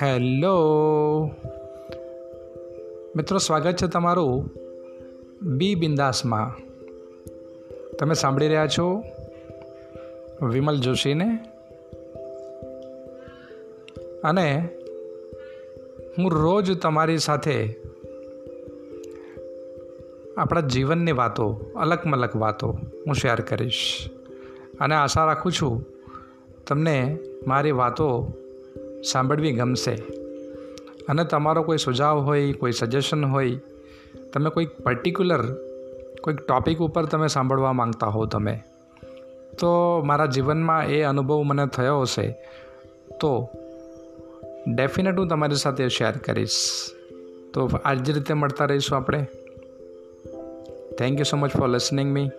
Hello મિત્રો, સ્વાગત છે તમારું બી બિંદાસમાં. તમે સાંભળી રહ્યા છો વિમલ જોશીને? અને હું રોજ તમારી સાથે આપણા જીવનની વાતો અલગ મલક વાતો હું શેર કરીશ. અને આશા રાખું છું તમને મારી વાતો સાંભળવી ગમશે. અને તમારો કોઈ સુઝાવ હોય, કોઈ સજેશન હોય, તમે કોઈક પર્ટિક્યુલર કોઈક ટૉપિક ઉપર તમે સાંભળવા માંગતા હો તમે, તો મારા જીવનમાં એ અનુભવ મને થયો હશે, તો ડેફિનેટ હું તમારી સાથે શેર કરીશ. તો આ જ રીતે મળતા રહીશું આપણે. Thank you so much for listening me